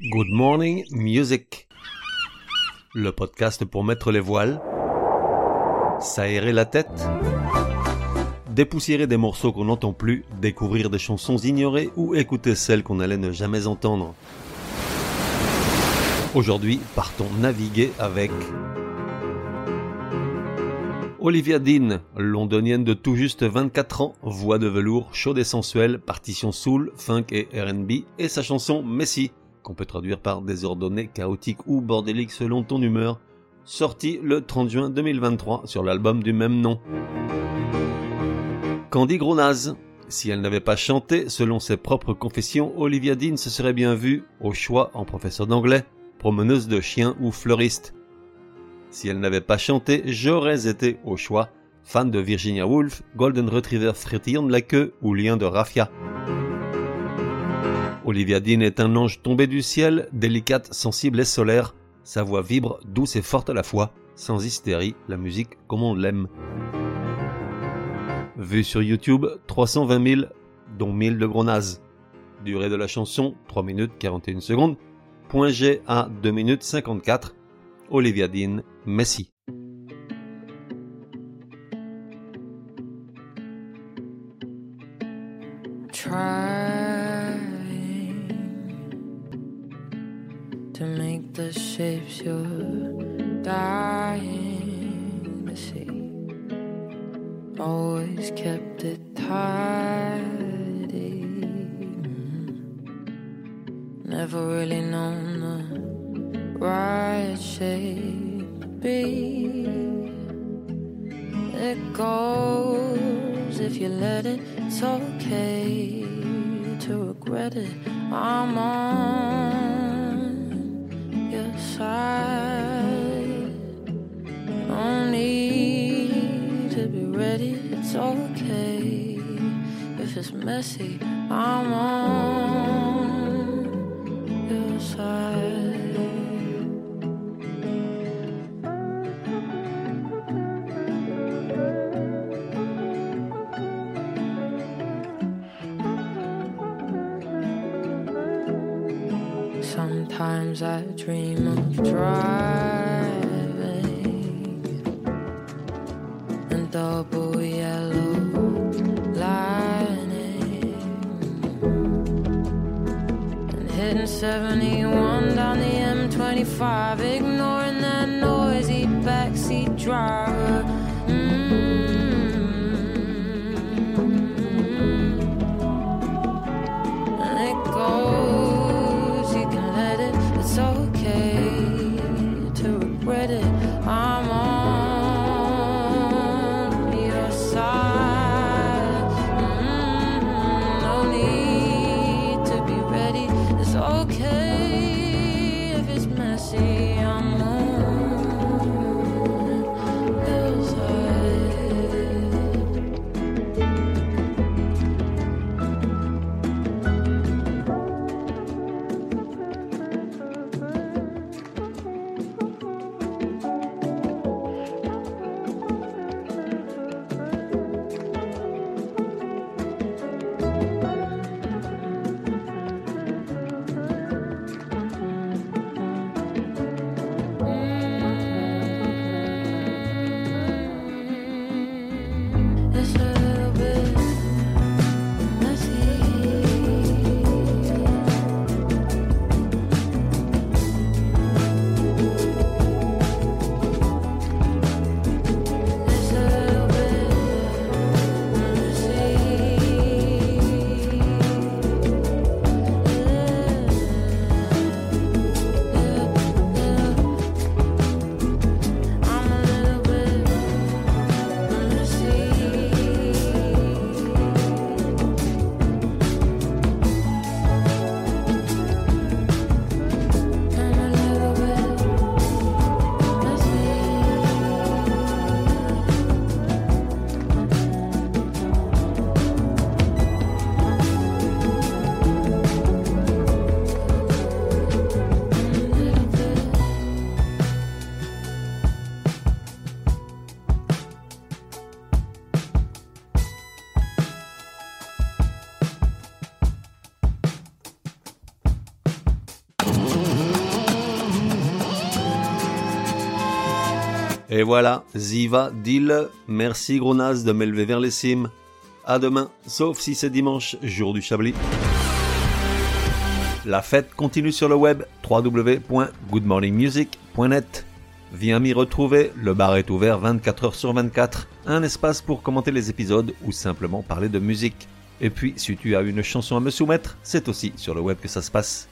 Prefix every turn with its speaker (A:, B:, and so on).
A: Good Morning Music. Le podcast pour mettre les voiles, s'aérer la tête, dépoussiérer des morceaux qu'on n'entend plus, découvrir des chansons ignorées ou écouter celles qu'on allait ne jamais entendre. Aujourd'hui, partons naviguer avec Olivia Dean, londonienne de tout juste 24 ans, voix de velours, chaude et sensuelle, partition soul, funk et R&B, et sa chanson Messi, qu'on peut traduire par désordonné, chaotique ou bordélique selon ton humeur, sorti le 30 juin 2023 sur l'album du même nom. Candy Gronaz. Si elle n'avait pas chanté, selon ses propres confessions, Olivia Dean se serait bien vue, au choix en professeur d'anglais, promeneuse de chiens ou fleuriste. Si elle n'avait pas chanté, j'aurais été, au choix, fan de Virginia Woolf, Golden Retriever frétillant de la queue ou lien de Raffia. Olivia Dean est un ange tombé du ciel, délicate, sensible et solaire. Sa voix vibre, douce et forte à la fois, sans hystérie, la musique comme on l'aime. Vue sur YouTube, 320 000, dont 1000 de gros. Durée de la chanson, 3 minutes 41 secondes. Point G à 2 minutes 54. Olivia Dean, Messi.
B: The shapes you're dying to see. Always kept it tidy. Never really known the right shape to be. It goes if you let it, it's okay to regret it. I'm on your side. No need to be ready, it's okay. If it's messy, I'm on Sometimes I dream of driving and double yellow lining and hitting 71 down the M25, ignoring that noisy backseat driver. See, I'm.
A: Et voilà, Ziva, deal. Merci gros naze de m'élever vers les cimes. À demain, sauf si c'est dimanche, jour du Chablis. La fête continue sur le web www.goodmorningmusic.net. Viens m'y retrouver, le bar est ouvert 24 heures sur 24, un espace pour commenter les épisodes ou simplement parler de musique. Et puis, si tu as une chanson à me soumettre, c'est aussi sur le web que ça se passe.